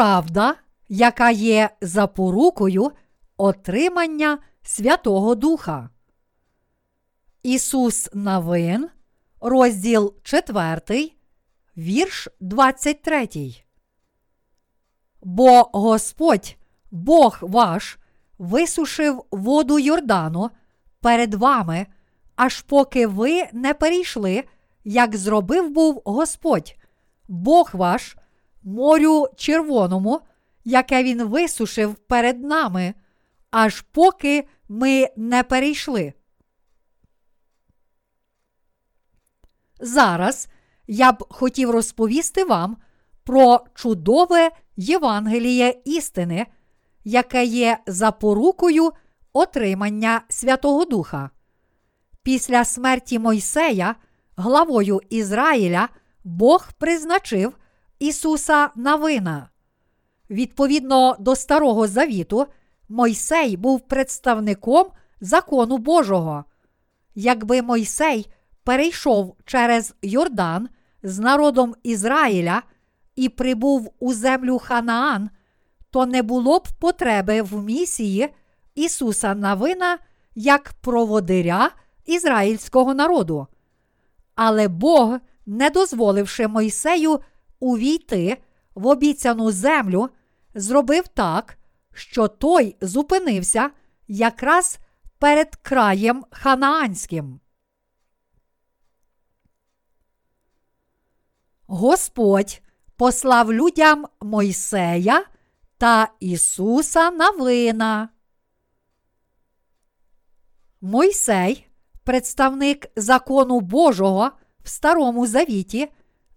правда, яка є запорукою отримання Святого Духа. Ісус Навин, розділ 4, вірш 23. Бо Господь, Бог ваш, висушив воду Йордану перед вами, аж поки ви не перейшли, як зробив був Господь, Бог ваш, морю червоному, яке Він висушив перед нами, аж поки ми не перейшли. Зараз я б хотів розповісти вам про чудове Євангеліє істини, яке є запорукою отримання Святого Духа. Після смерті Мойсея, главою Ізраїля, Бог призначив Ісуса Навина. Відповідно до Старого Завіту, Мойсей був представником закону Божого. Якби Мойсей перейшов через Йордан з народом Ізраїля і прибув у землю Ханаан, то не було б потреби в місії Ісуса Навина як проводиря ізраїльського народу. Але Бог, не дозволивши Мойсею увійти в обіцяну землю, зробив так, що той зупинився якраз перед краєм Ханаанським. Господь послав людям Мойсея та Ісуса Навина. Мойсей, представник закону Божого в Старому Завіті,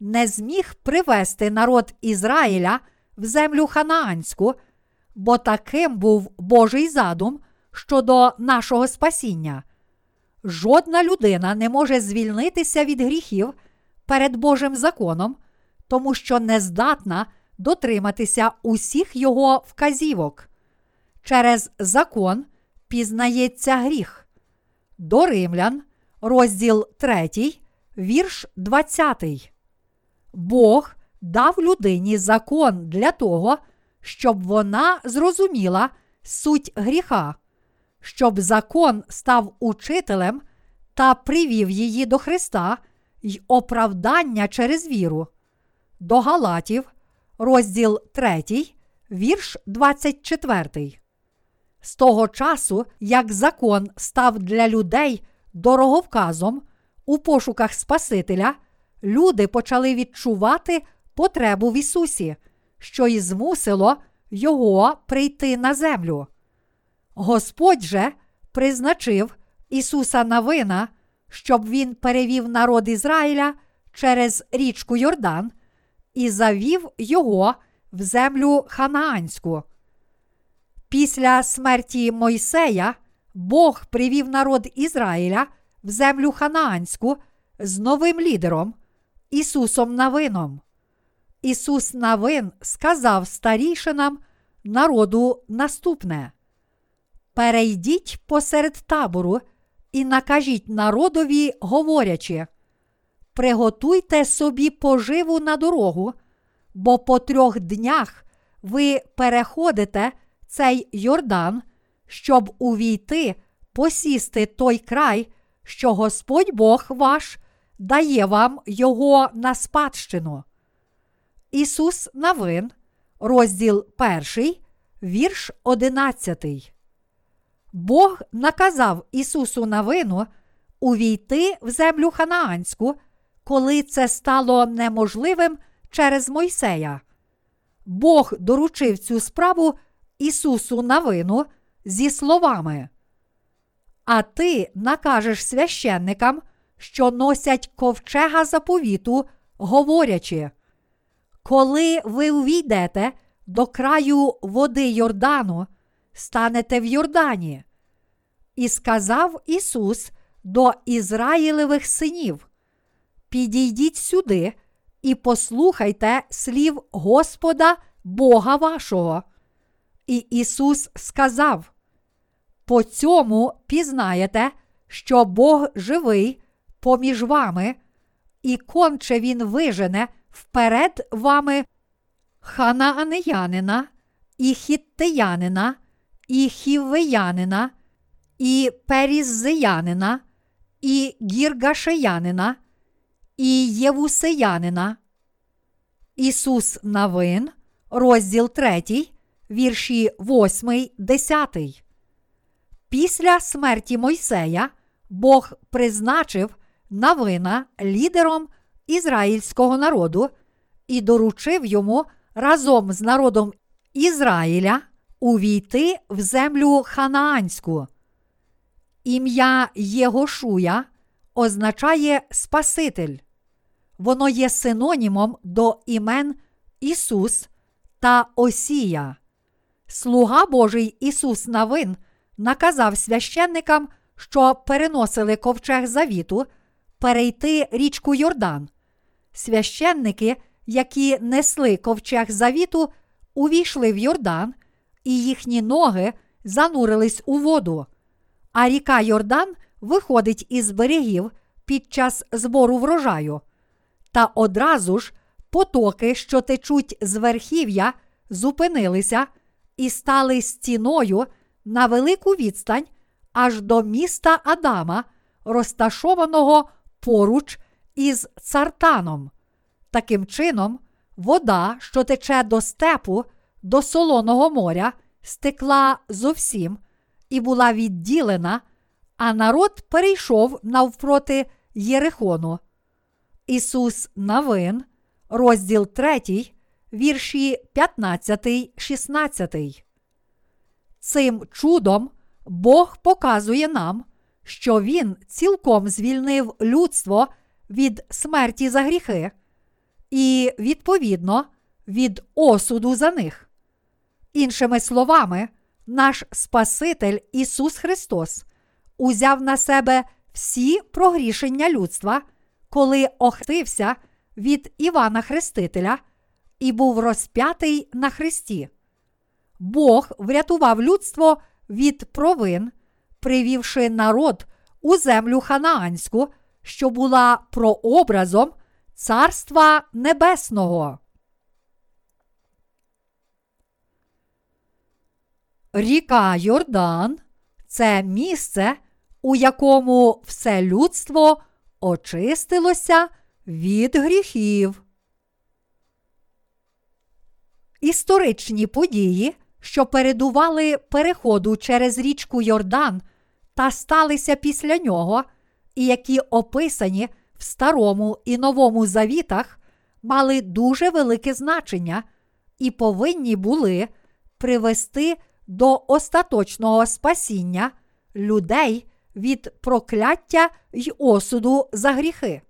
не зміг привести народ Ізраїля в землю Ханаанську, бо таким був Божий задум щодо нашого спасіння. Жодна людина не може звільнитися від гріхів перед Божим законом, тому що не здатна дотриматися усіх його вказівок. Через закон пізнається гріх. До римлян, розділ 3, вірш 20. Бог дав людині закон для того, щоб вона зрозуміла суть гріха, щоб закон став учителем та привів її до Христа й оправдання через віру. До Галатів, розділ 3, вірш 24. З того часу, як закон став для людей дороговказом у пошуках Спасителя, люди почали відчувати потребу в Ісусі, що і змусило Його прийти на землю. Господь же призначив Ісуса Навина, щоб Він перевів народ Ізраїля через річку Йордан і завів його в землю Ханаанську. Після смерті Мойсея Бог привів народ Ізраїля в землю Ханаанську з новим лідером Ісусом Навином. Ісус Навин сказав старішинам народу наступне: Перейдіть посеред табору і накажіть народові, говорячи, приготуйте собі поживу на дорогу, бо по трьох днях ви переходите цей Йордан, щоб увійти, посісти той край, що Господь Бог ваш дає вам його на спадщину. Ісус Навин, розділ 1, вірш 11. Бог наказав Ісусу Навину увійти в землю Ханаанську, коли це стало неможливим через Мойсея. Бог доручив цю справу Ісусу Навину зі словами. А ти накажеш священникам, що носять ковчега заповіту, говорячи, коли ви увійдете до краю води Йордану, станете в Йордані. І сказав Ісус до Ізраїлевих синів: Підійдіть сюди і послухайте слів Господа Бога вашого. І Ісус сказав: По цьому пізнаєте, що Бог живий поміж вами, і конче Він вижене вперед вами ханаанеянина, і хіттеянина, і хіввеянина, і періззеянина, і гіргашеянина, і євусеянина. Ісус Навин, розділ 3, вірші 8, 10. Після смерті Мойсея Бог призначив Навина лідером ізраїльського народу і доручив йому разом з народом Ізраїля увійти в землю ханаанську. Ім'я Єгошуя означає Спаситель. Воно є синонімом до імен Ісус та Осія. Слуга Божий Ісус Навин наказав священникам, що переносили ковчег завіту, перейти річку Йордан. Священники, які несли ковчег завіту, увійшли в Йордан, і їхні ноги занурились у воду. А ріка Йордан виходить із берегів під час збору врожаю. Та одразу ж потоки, що течуть з верхів'я, зупинилися і стали стіною на велику відстань аж до міста Адама, розташованого поруч із цартаном. Таким чином, вода, що тече до степу, до солоного моря, стекла зовсім і була відділена, а народ перейшов навпроти Єрихону. Ісус Навин, розділ 3, вірші 15, 16. Цим чудом Бог показує нам, що Він цілком звільнив людство від смерті за гріхи і, відповідно, від осуду за них. Іншими словами, наш Спаситель Ісус Христос узяв на себе всі прогрішення людства, коли охтився від Івана Хрестителя і був розп'ятий на Христі. Бог врятував людство від провин, привівши народ у землю ханаанську, що була прообразом Царства Небесного. Ріка Йордан це місце, у якому все людство очистилося від гріхів. Історичні події, що передували переходу через річку Йордан та сталися після нього, і які описані в Старому і Новому Завітах, мали дуже велике значення і повинні були привести до остаточного спасіння людей від прокляття й осуду за гріхи.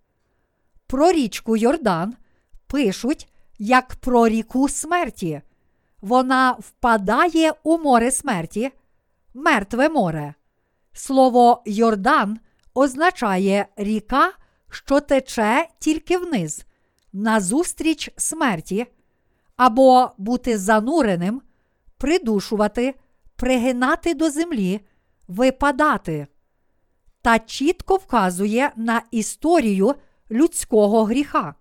Про річку Йордан пишуть як про ріку смерті. Вона впадає у море смерті, мертве море. Слово Йордан означає ріка, що тече тільки вниз, назустріч смерті, або бути зануреним, придушувати, пригинати до землі, випадати. Та чітко вказує на історію людського гріха.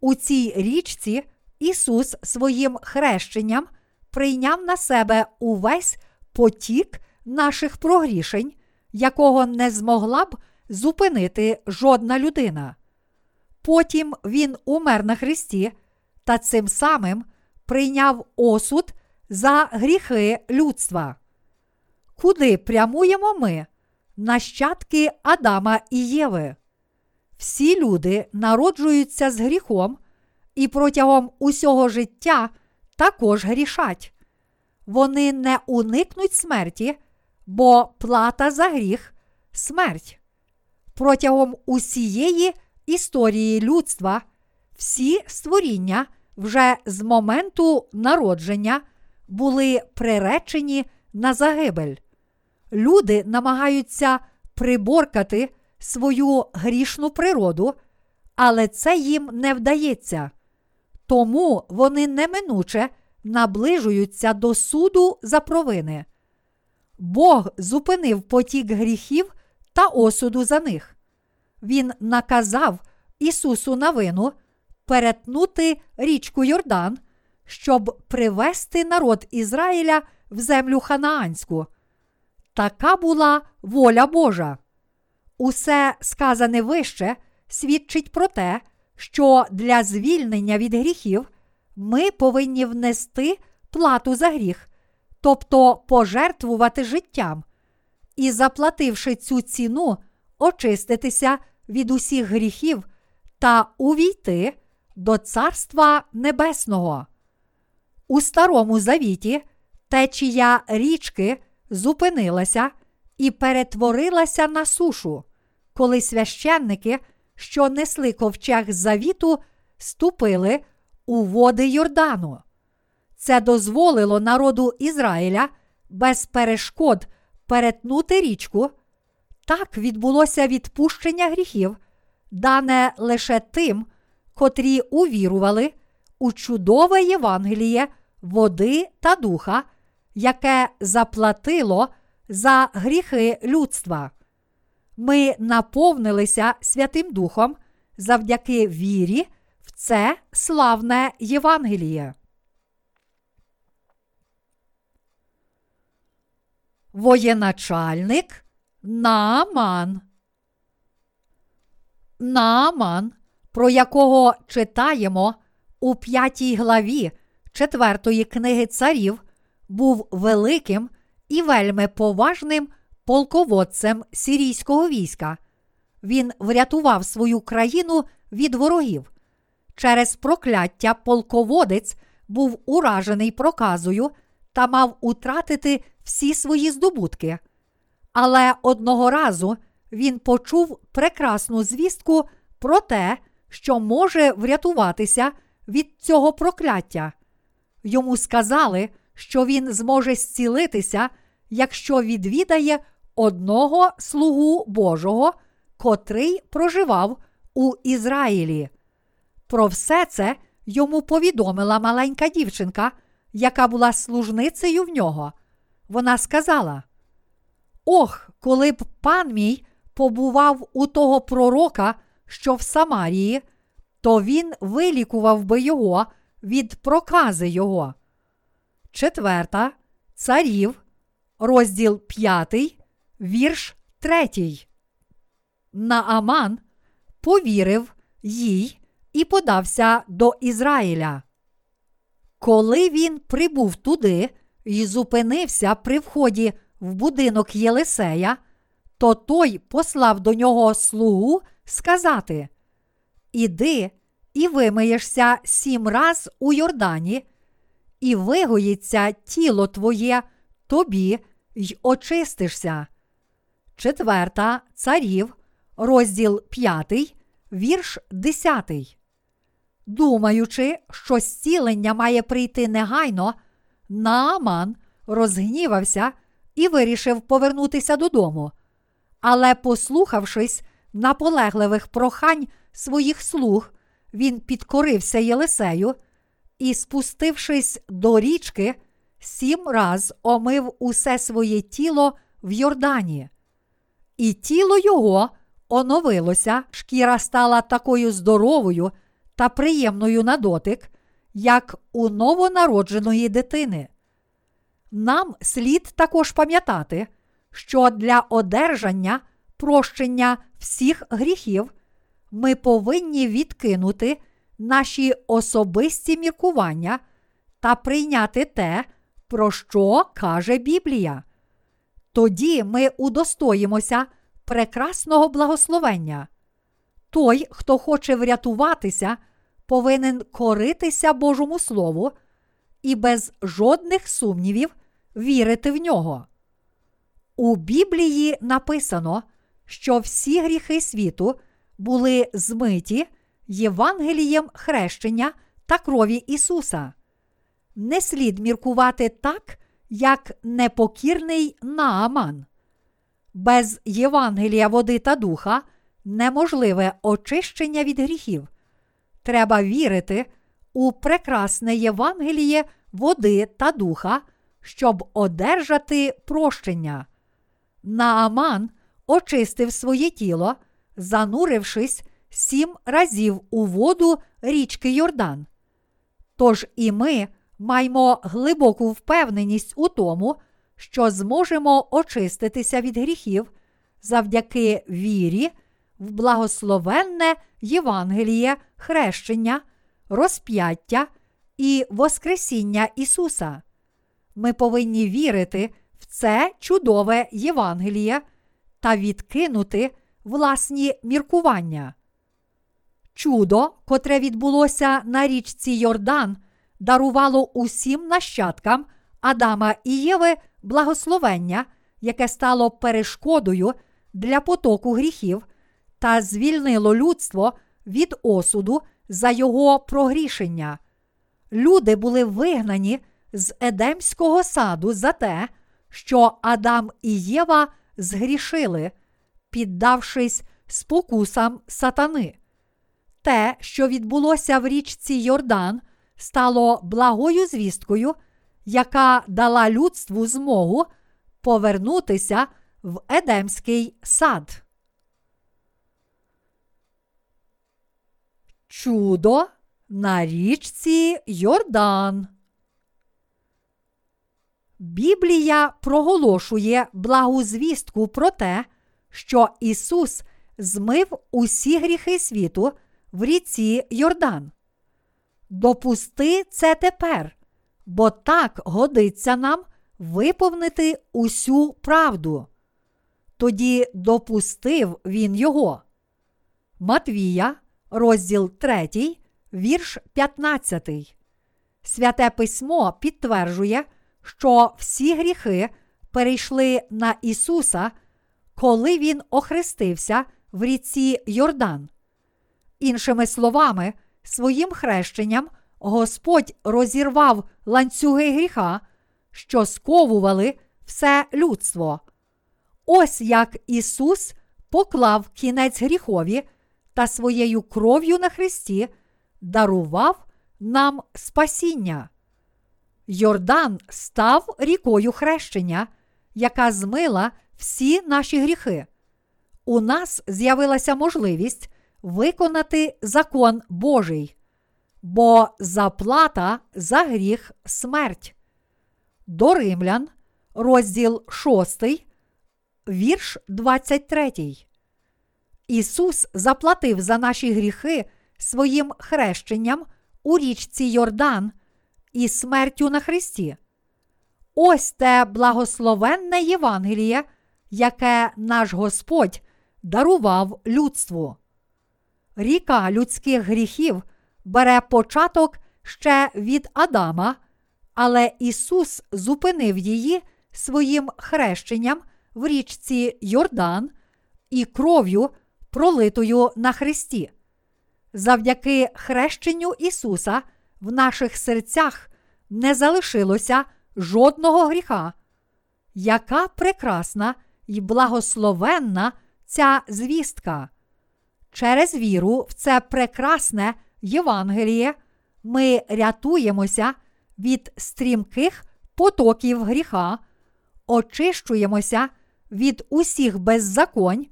У цій річці Ісус своїм хрещенням прийняв на себе увесь потік наших прогрішень, якого не змогла б зупинити жодна людина. Потім Він умер на Христі та цим самим прийняв осуд за гріхи людства. Куди прямуємо ми, нащадки Адама і Єви? Всі люди народжуються з гріхом і протягом усього життя також грішать. Вони не уникнуть смерті, бо плата за гріх смерть. Протягом усієї історії людства всі створіння вже з моменту народження були приречені на загибель. Люди намагаються приборкати свою грішну природу, але це їм не вдається. Тому вони неминуче наближуються до суду за провини. Бог зупинив потік гріхів та осуду за них. Він наказав Ісусу на вину перетнути річку Йордан, щоб привести народ Ізраїля в землю ханаанську. Така була воля Божа. Усе сказане вище свідчить про те, що для звільнення від гріхів ми повинні внести плату за гріх, тобто пожертвувати життям, і, заплативши цю ціну, очиститися від усіх гріхів та увійти до Царства Небесного. У Старому Завіті течія річки зупинилася і перетворилася на сушу, коли священники, що несли ковчег завіту, ступили у води Йордану. Це дозволило народу Ізраїля без перешкод перетнути річку. Так відбулося відпущення гріхів, дане лише тим, котрі увірували у чудове Євангеліє води та духа, яке заплатило за гріхи людства. Ми наповнилися Святим Духом завдяки вірі в це славне Євангеліє. Воєначальник Нааман. Нааман, про якого читаємо у п'ятій главі четвертої книги царів, був великим і вельми поважним полководцем сирійського війська. Він врятував свою країну від ворогів. Через прокляття полководець був уражений проказою та мав утратити всі свої здобутки. Але одного разу він почув прекрасну звістку про те, що може врятуватися від цього прокляття. Йому сказали, що він зможе зцілитися, якщо відвідає одного слугу Божого, котрий проживав у Ізраїлі. Про все це йому повідомила маленька дівчинка, яка була служницею в нього. Вона сказала: Ох, коли б пан мій побував у того пророка, що в Самарії, то він вилікував би його від прокази його. Четверта царів, розділ п'ятий, вірш третій. Нааман повірив їй і подався до Ізраїля. Коли він прибув туди і зупинився при вході в будинок Єлисея, то той послав до нього слугу сказати: Іди і вимиєшся сім раз у Йордані, і вигоїться тіло твоє тобі й очистишся. Четверта царів, розділ п'ятий, вірш десятий. Думаючи, що зцілення має прийти негайно, Нааман розгнівався і вирішив повернутися додому. Але, послухавшись наполегливих прохань своїх слуг, він підкорився Єлисею і, спустившись до річки, сім раз омив усе своє тіло в Йордані. І тіло його оновилося, шкіра стала такою здоровою та приємною на дотик, як у новонародженої дитини. Нам слід також пам'ятати, що для одержання прощення всіх гріхів ми повинні відкинути наші особисті міркування та прийняти те, про що каже Біблія. Тоді ми удостоїмося прекрасного благословення. Той, хто хоче врятуватися, повинен коритися Божому Слову і без жодних сумнівів вірити в нього. У Біблії написано, що всі гріхи світу були змиті Євангелієм хрещення та крові Ісуса. Не слід міркувати так, як непокірний Нааман. Без Євангелія води та духа неможливе очищення від гріхів. Треба вірити у прекрасне Євангеліє води та духа, щоб одержати прощення. Нааман очистив своє тіло, занурившись сім разів у воду річки Йордан. Тож і ми маємо глибоку впевненість у тому, що зможемо очиститися від гріхів завдяки вірі в благословенне Євангеліє хрещення, розп'яття і Воскресіння Ісуса. Ми повинні вірити в це чудове Євангеліє та відкинути власні міркування. Чудо, котре відбулося на річці Йордан, дарувало усім нащадкам Адама і Єви благословення, яке стало перешкодою для потоку гріхів, та звільнило людство від осуду за його прогрішення. Люди були вигнані з Едемського саду за те, що Адам і Єва згрішили, піддавшись спокусам сатани. Те, що відбулося в річці Йордан, стало благою звісткою, яка дала людству змогу повернутися в Едемський сад. Чудо на річці Йордан. Біблія проголошує благу звістку про те, що Ісус змив усі гріхи світу в ріці Йордан. Допусти це тепер, бо так годиться нам виповнити усю правду. Тоді допустив він його. Матвія, розділ 3, вірш 15. Святе письмо підтверджує, що всі гріхи перейшли на Ісуса, коли Він охрестився в ріці Йордан. Іншими словами, своїм хрещенням Господь розірвав ланцюги гріха, що сковували все людство. Ось як Ісус поклав кінець гріхові та своєю кров'ю на Христі дарував нам спасіння. Йордан став рікою хрещення, яка змила всі наші гріхи. У нас з'явилася можливість виконати закон Божий, бо заплата за гріх смерть. До Римлян, розділ 6, вірш 23. Ісус заплатив за наші гріхи своїм хрещенням у річці Йордан і смертю на Христі. Ось те благословенне Євангеліє, яке наш Господь дарував людству. Ріка людських гріхів бере початок ще від Адама, але Ісус зупинив її своїм хрещенням в річці Йордан і кров'ю, пролитою на Христі. Завдяки хрещенню Ісуса в наших серцях не залишилося жодного гріха. Яка прекрасна і благословенна ця звістка! Через віру в це прекрасне Євангеліє ми рятуємося від стрімких потоків гріха, очищуємося від усіх беззаконь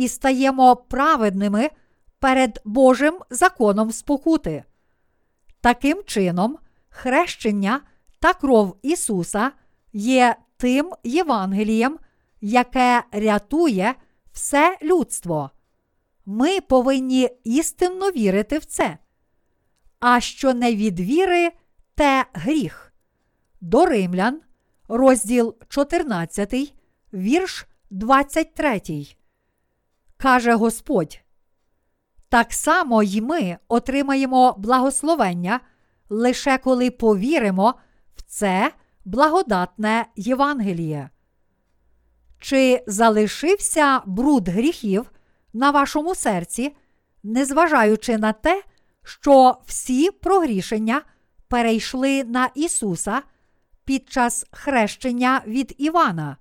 і стаємо праведними перед Божим законом спокути. Таким чином, хрещення та кров Ісуса є тим Євангелієм, яке рятує все людство. Ми повинні істинно вірити в це. А що не від віри, те гріх. До Римлян, розділ 14, вірш 23. Каже Господь. Так само й ми отримаємо благословення лише коли повіримо в це благодатне Євангеліє. Чи залишився бруд гріхів на вашому серці, незважаючи на те, що всі прогрішення перейшли на Ісуса під час хрещення від Івана?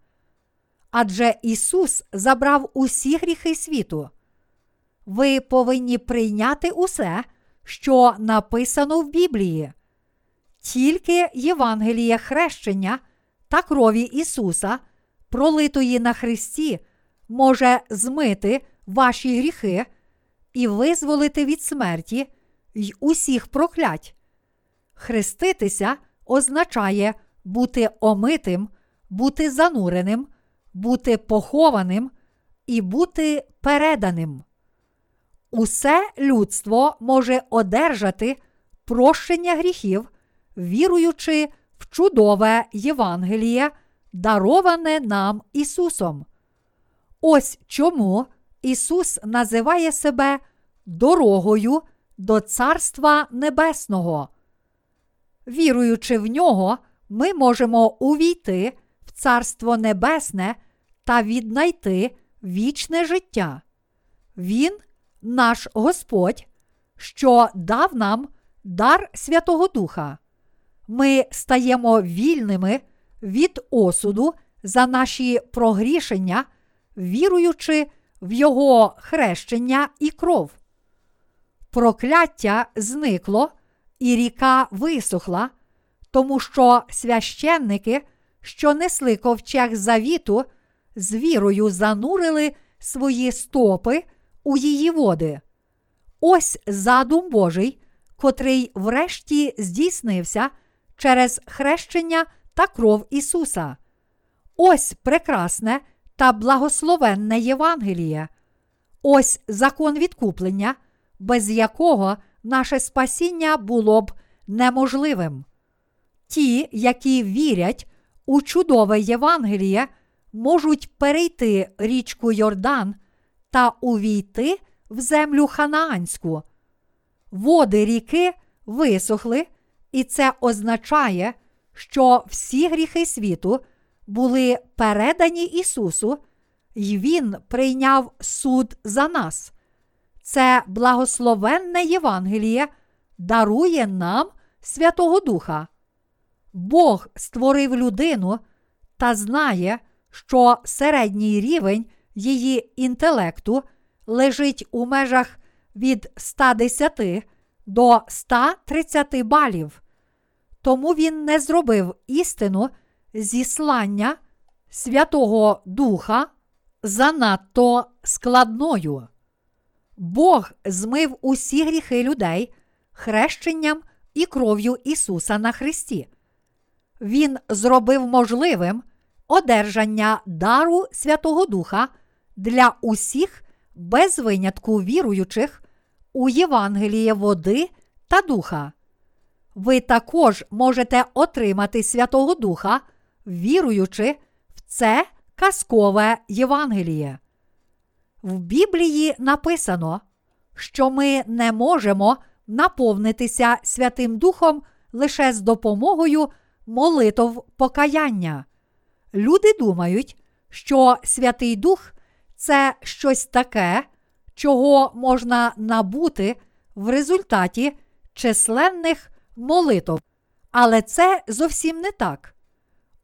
Адже Ісус забрав усі гріхи світу. Ви повинні прийняти усе, що написано в Біблії. Тільки Євангеліє хрещення та крові Ісуса, пролитої на Христі, може змити ваші гріхи і визволити від смерті й усіх проклять. Хреститися означає бути омитим, бути зануреним, бути похованим і бути переданим. Усе людство може одержати прощення гріхів, віруючи в чудове Євангеліє, дароване нам Ісусом. Ось чому Ісус називає себе дорогою до Царства Небесного. Віруючи в нього, ми можемо увійти в Царство Небесне та віднайти вічне життя. Він, наш Господь, що дав нам дар Святого Духа. Ми стаємо вільними від осуду за наші прогрішення, віруючи в Його хрещення і кров. Прокляття зникло, і ріка висохла, тому що священники, що несли ковчег завіту, з вірою занурили свої стопи у її води. Ось задум Божий, котрий врешті здійснився через хрещення та кров Ісуса. Ось прекрасне та благословенне Євангеліє. Ось закон відкуплення, без якого наше спасіння було б неможливим. Ті, які вірять у чудове Євангеліє, можуть перейти річку Йордан та увійти в землю ханаанську. Води ріки висохли, і це означає, що всі гріхи світу були передані Ісусу, і Він прийняв суд за нас. Це благословенне Євангеліє дарує нам Святого Духа. Бог створив людину та знає, що середній рівень її інтелекту лежить у межах від 110 до 130 балів. Тому він не зробив істину зіслання Святого Духа занадто складною. Бог змив усі гріхи людей хрещенням і кров'ю Ісуса на Христі. Він зробив можливим одержання дару Святого Духа для усіх без винятку віруючих у Євангеліє води та духа. Ви також можете отримати Святого Духа, віруючи в це казкове Євангеліє. В Біблії написано, що ми не можемо наповнитися Святим Духом лише з допомогою молитов покаяння. Люди думають, що Святий Дух це щось таке, чого можна набути в результаті численних молитов. Але це зовсім не так.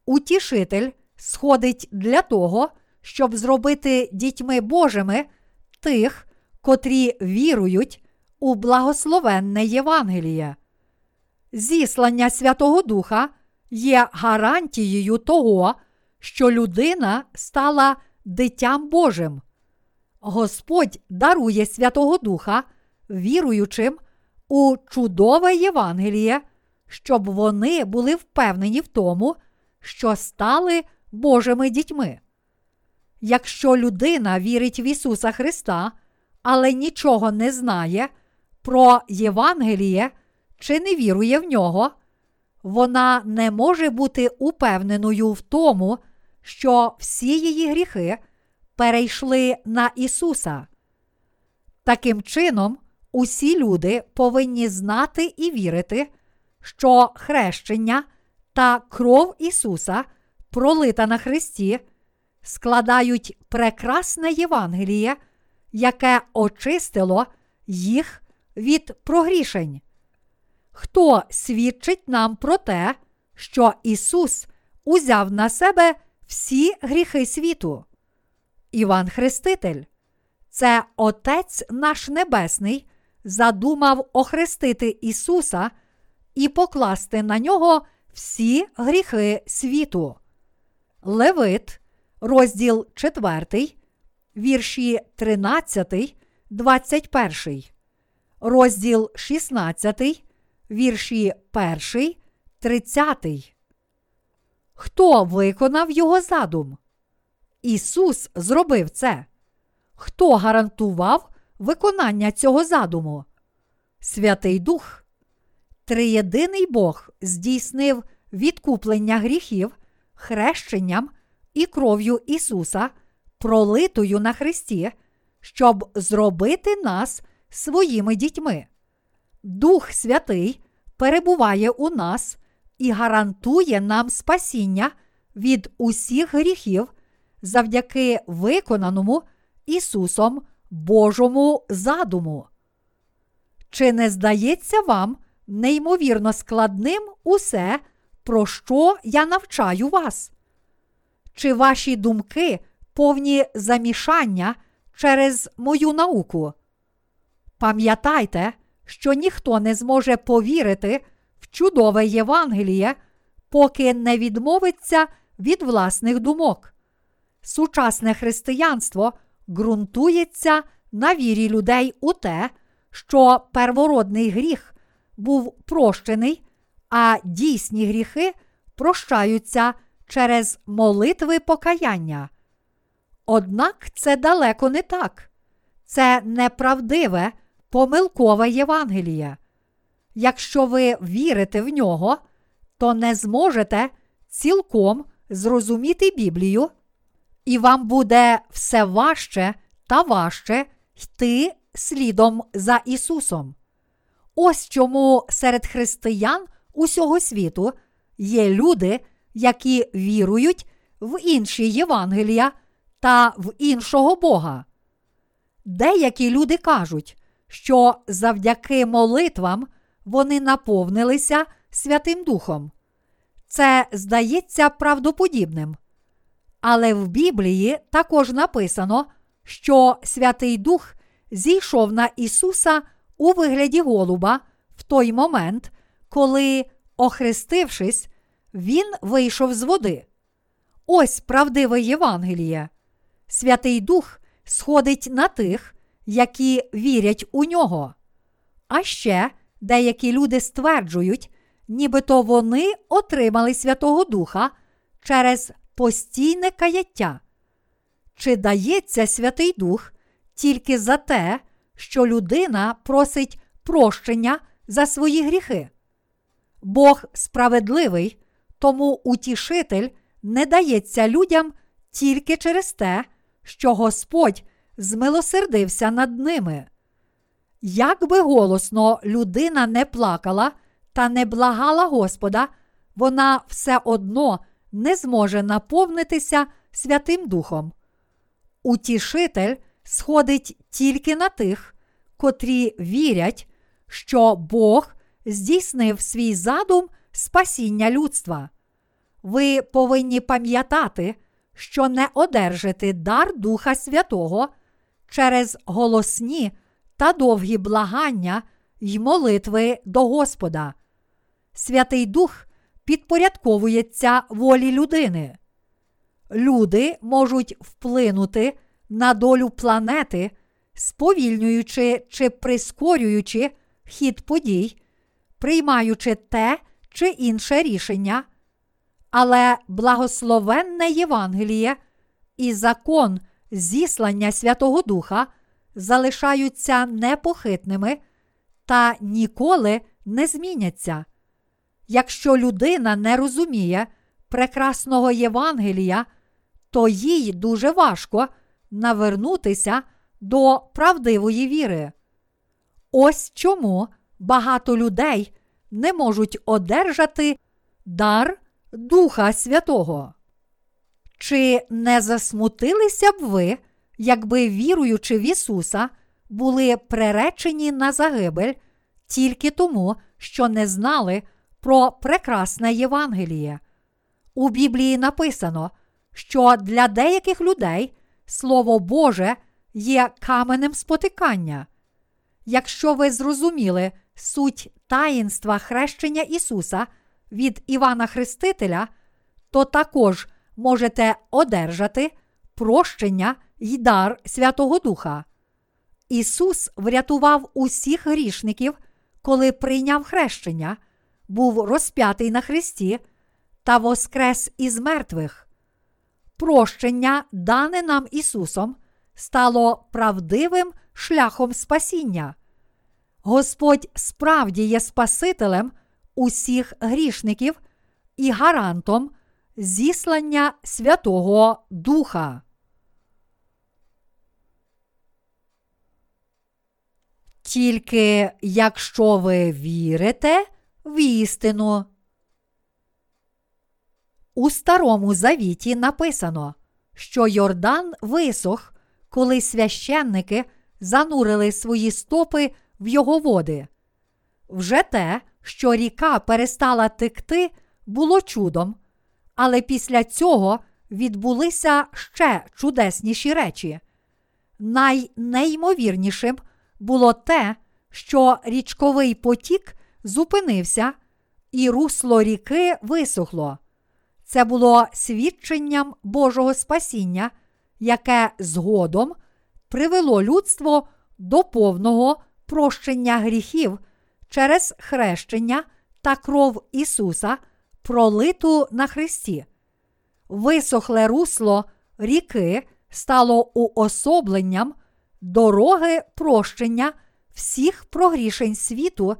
Утішитель сходить для того, щоб зробити дітьми Божими тих, котрі вірують у благословенне Євангеліє. Зіслання Святого Духа є гарантією того, що людина стала дитям Божим. Господь дарує Святого Духа, віруючим у чудове Євангеліє, щоб вони були впевнені в тому, що стали Божими дітьми. Якщо людина вірить в Ісуса Христа, але нічого не знає про Євангеліє чи не вірує в нього, вона не може бути упевненою в тому, що всі її гріхи перейшли на Ісуса. Таким чином, усі люди повинні знати і вірити, що хрещення та кров Ісуса, пролита на Христі, складають прекрасне Євангеліє, яке очистило їх від прогрішень. Хто свідчить нам про те, що Ісус узяв на себе всі гріхи світу? Іван Хреститель. Це Отець наш Небесний задумав охрестити Ісуса і покласти на нього всі гріхи світу. Левит, розділ 4, вірші 13, 21, розділ 16, вірші 1, 30. Хто виконав його задум? Ісус зробив це. Хто гарантував виконання цього задуму? Святий Дух. Триєдиний Бог здійснив відкуплення гріхів, хрещенням і кров'ю Ісуса, пролитою на Христі, щоб зробити нас своїми дітьми. Дух Святий перебуває у нас і гарантує нам спасіння від усіх гріхів завдяки виконаному Ісусом Божому задуму. Чи не здається вам неймовірно складним усе, про що я навчаю вас? Чи ваші думки повні замішання через мою науку? Пам'ятайте, що ніхто не зможе повірити в чудове Євангеліє, поки не відмовиться від власних думок. Сучасне християнство ґрунтується на вірі людей у те, що первородний гріх був прощений, а дійсні гріхи прощаються через молитви покаяння. Однак це далеко не так. Це неправдиве, помилкове Євангеліє. Якщо ви вірите в нього, то не зможете цілком зрозуміти Біблію, і вам буде все важче та важче йти слідом за Ісусом. Ось чому серед християн усього світу є люди, які вірують в інші Євангелія та в іншого Бога. Деякі люди кажуть, що завдяки молитвам вони наповнилися Святим Духом. Це здається правдоподібним. Але в Біблії також написано, що Святий Дух зійшов на Ісуса у вигляді голуба в той момент, коли, охрестившись, Він вийшов з води. Ось правдиве Євангеліє. Святий Дух сходить на тих, які вірять у нього. А ще деякі люди стверджують, нібито вони отримали Святого Духа через постійне каяття. Чи дається Святий Дух тільки за те, що людина просить прощення за свої гріхи? Бог справедливий, тому утішитель не дається людям тільки через те, що Господь змилосердився над ними. Як би голосно людина не плакала та не благала Господа, вона все одно не зможе наповнитися Святим Духом. Утішитель сходить тільки на тих, котрі вірять, що Бог здійснив свій задум спасіння людства. Ви повинні пам'ятати, що не одержите дар Духа Святого через голосні та довгі благання й молитви до Господа. Святий Дух підпорядковується волі людини. Люди можуть вплинути на долю планети, сповільнюючи чи прискорюючи хід подій, приймаючи те чи інше рішення. Але благословенне Євангеліє і закон зіслання Святого Духа залишаються непохитними та ніколи не зміняться. Якщо людина не розуміє прекрасного Євангелія, то їй дуже важко навернутися до правдивої віри. Ось чому багато людей не можуть одержати дар Духа Святого. Чи не засмутилися б ви, якби віруючи в Ісуса, були преречені на загибель тільки тому, що не знали про прекрасне Євангеліє? У Біблії написано, що для деяких людей Слово Боже є каменем спотикання. Якщо ви зрозуміли суть таїнства хрещення Ісуса від Івана Хрестителя, то також можете одержати прощення й дар Святого Духа. Ісус врятував усіх грішників, коли прийняв хрещення, був розп'ятий на Христі та воскрес із мертвих. Прощення, дане нам Ісусом, стало правдивим шляхом спасіння. Господь справді є Спасителем усіх грішників і гарантом зіслання Святого Духа. Тільки якщо ви вірите в істину. У Старому Завіті написано, що Йордан висох, коли священники занурили свої стопи в його води. Вже те, що ріка перестала текти, було чудом, але після цього відбулися ще чудесніші речі. Найнеймовірнішим було те, що річковий потік зупинився, і русло ріки висохло. Це було свідченням Божого спасіння, яке згодом привело людство до повного прощення гріхів через хрещення та кров Ісуса, пролиту на Христі. Висохле русло ріки стало уособленням дороги прощення всіх прогрішень світу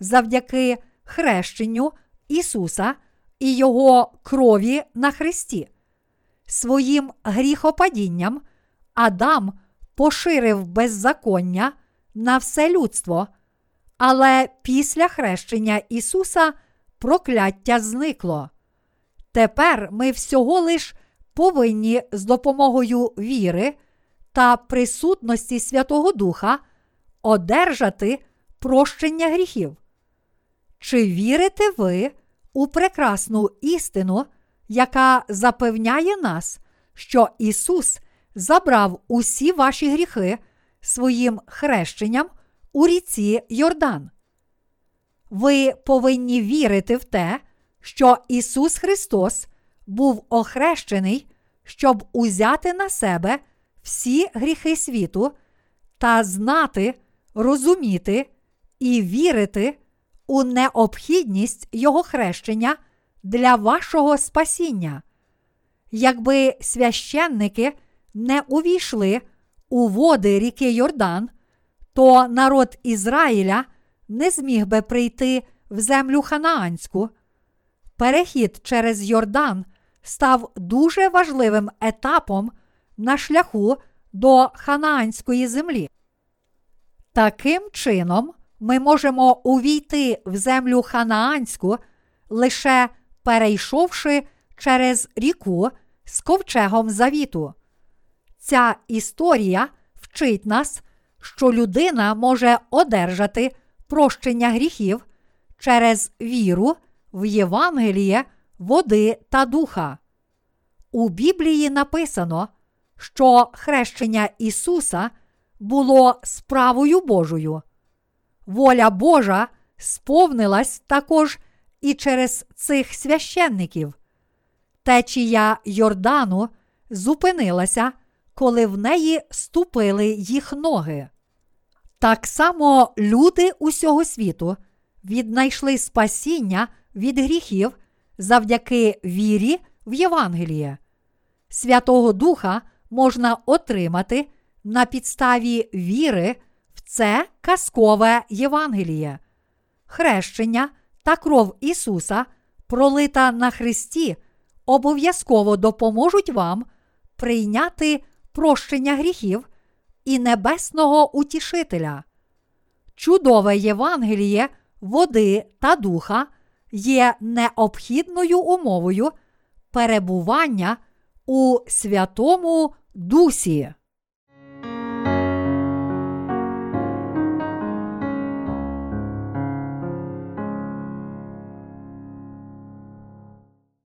завдяки хрещенню Ісуса і Його крові на Христі. Своїм гріхопадінням Адам поширив беззаконня на все людство, але після хрещення Ісуса прокляття зникло. Тепер ми всього лиш повинні з допомогою віри та присутності Святого Духа одержати прощення гріхів. Чи вірите ви у прекрасну істину, яка запевняє нас, що Ісус забрав усі ваші гріхи своїм хрещенням у ріці Йордан? Ви повинні вірити в те, що Ісус Христос був охрещений, щоб узяти на себе всі гріхи світу та знати, розуміти і вірити у необхідність Його хрещення для вашого спасіння. Якби священники не увійшли у води ріки Йордан, то народ Ізраїля не зміг би прийти в землю ханаанську. Перехід через Йордан став дуже важливим етапом на шляху до ханаанської землі. Таким чином, ми можемо увійти в землю ханаанську, лише перейшовши через ріку з ковчегом завіту. Ця історія вчить нас, що людина може одержати прощення гріхів через віру в Євангеліє, води та духа. У Біблії написано, що хрещення Ісуса було справою Божою. Воля Божа сповнилась також і через цих священників. Течія Йордану зупинилася, коли в неї ступили їх ноги. Так само люди усього світу віднайшли спасіння від гріхів завдяки вірі в Євангеліє. Святого Духа можна отримати на підставі віри в це казкове Євангеліє. Хрещення та кров Ісуса, пролита на Христі, обов'язково допоможуть вам прийняти прощення гріхів і небесного утішителя. Чудове Євангеліє, води та духа є необхідною умовою перебування у Святому Дусі.